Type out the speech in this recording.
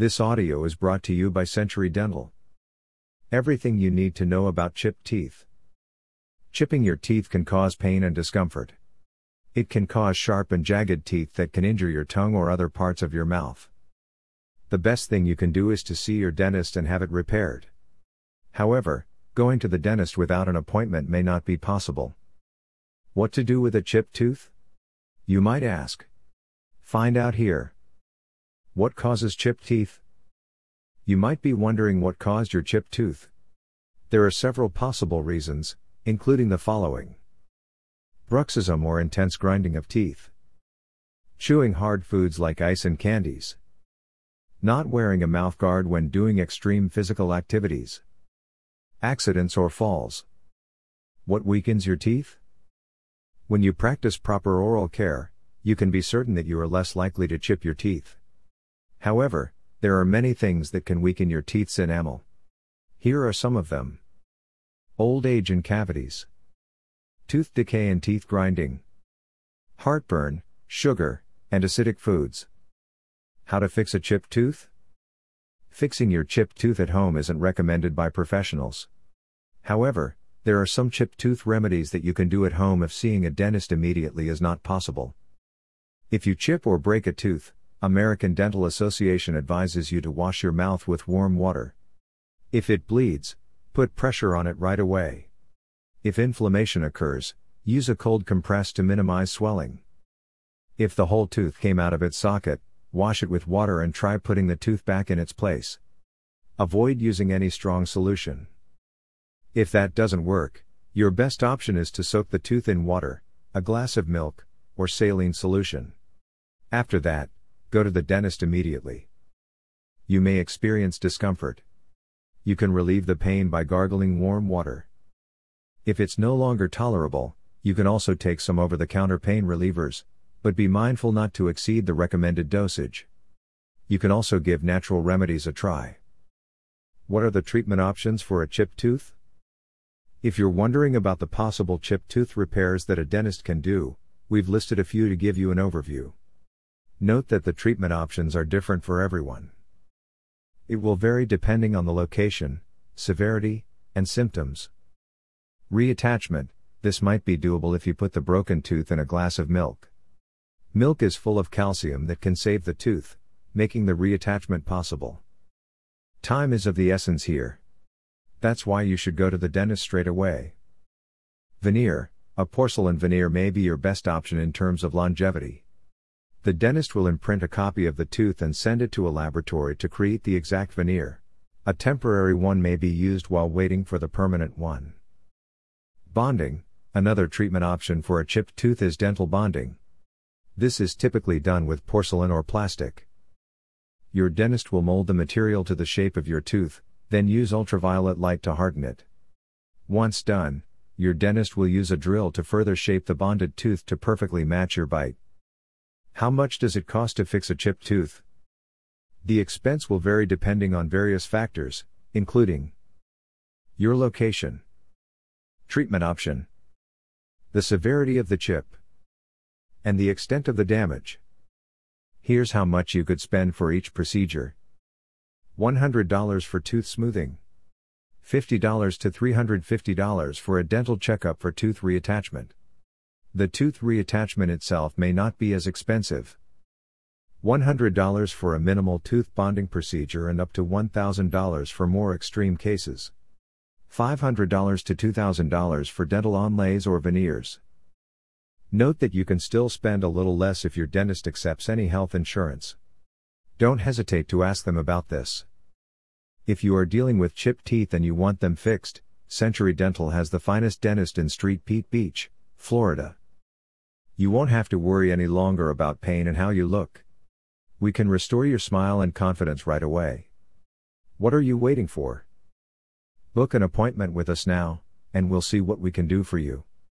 This audio is brought to you by Century Dental. Everything you need to know about chipped teeth. Chipping your teeth can cause pain and discomfort. It can cause sharp and jagged teeth that can injure your tongue or other parts of your mouth. The best thing you can do is to see your dentist and have it repaired. However, going to the dentist without an appointment may not be possible. What to do with a chipped tooth? You might ask. Find out here. What causes chipped teeth? You might be wondering what caused your chipped tooth. There are several possible reasons, including the following bruxism or intense grinding of teeth, chewing hard foods like ice and candies, not wearing a mouthguard when doing extreme physical activities, accidents or falls. What weakens your teeth? When you practice proper oral care, you can be certain that you are less likely to chip your teeth. However, there are many things that can weaken your teeth's enamel. Here are some of them old age and cavities, tooth decay and teeth grinding, heartburn, sugar, and acidic foods. How to fix a chipped tooth? Fixing your chipped tooth at home isn't recommended by professionals. However, there are some chipped tooth remedies that you can do at home if seeing a dentist immediately is not possible. If you chip or break a tooth, American Dental Association advises you to wash your mouth with warm water. If it bleeds, put pressure on it right away. If inflammation occurs, use a cold compress to minimize swelling. If the whole tooth came out of its socket, wash it with water and try putting the tooth back in its place. Avoid using any strong solution. If that doesn't work, your best option is to soak the tooth in water, a glass of milk, or saline solution. After that, go to the dentist immediately. You may experience discomfort. You can relieve the pain by gargling warm water. If it's no longer tolerable, you can also take some over the counter pain relievers, but be mindful not to exceed the recommended dosage. You can also give natural remedies a try. What are the treatment options for a chipped tooth? If you're wondering about the possible chipped tooth repairs that a dentist can do, we've listed a few to give you an overview. Note that the treatment options are different for everyone. It will vary depending on the location, severity, and symptoms. Reattachment this might be doable if you put the broken tooth in a glass of milk. Milk is full of calcium that can save the tooth, making the reattachment possible. Time is of the essence here. That's why you should go to the dentist straight away. Veneer, a porcelain veneer may be your best option in terms of longevity. The dentist will imprint a copy of the tooth and send it to a laboratory to create the exact veneer. A temporary one may be used while waiting for the permanent one. Bonding, another treatment option for a chipped tooth is dental bonding. This is typically done with porcelain or plastic. Your dentist will mold the material to the shape of your tooth, then use ultraviolet light to harden it. Once done, your dentist will use a drill to further shape the bonded tooth to perfectly match your bite. How much does it cost to fix a chipped tooth? The expense will vary depending on various factors, including your location, treatment option, the severity of the chip, and the extent of the damage. Here's how much you could spend for each procedure $100 for tooth smoothing, $50 to $350 for a dental checkup for tooth reattachment. The tooth reattachment itself may not be as expensive. $100 for a minimal tooth bonding procedure and up to $1,000 for more extreme cases. $500 to $2,000 for dental onlays or veneers. Note that you can still spend a little less if your dentist accepts any health insurance. Don't hesitate to ask them about this. If you are dealing with chipped teeth and you want them fixed, Century Dental has the finest dentist in Street Pete Beach, Florida. You won't have to worry any longer about pain and how you look. We can restore your smile and confidence right away. What are you waiting for? Book an appointment with us now, and we'll see what we can do for you.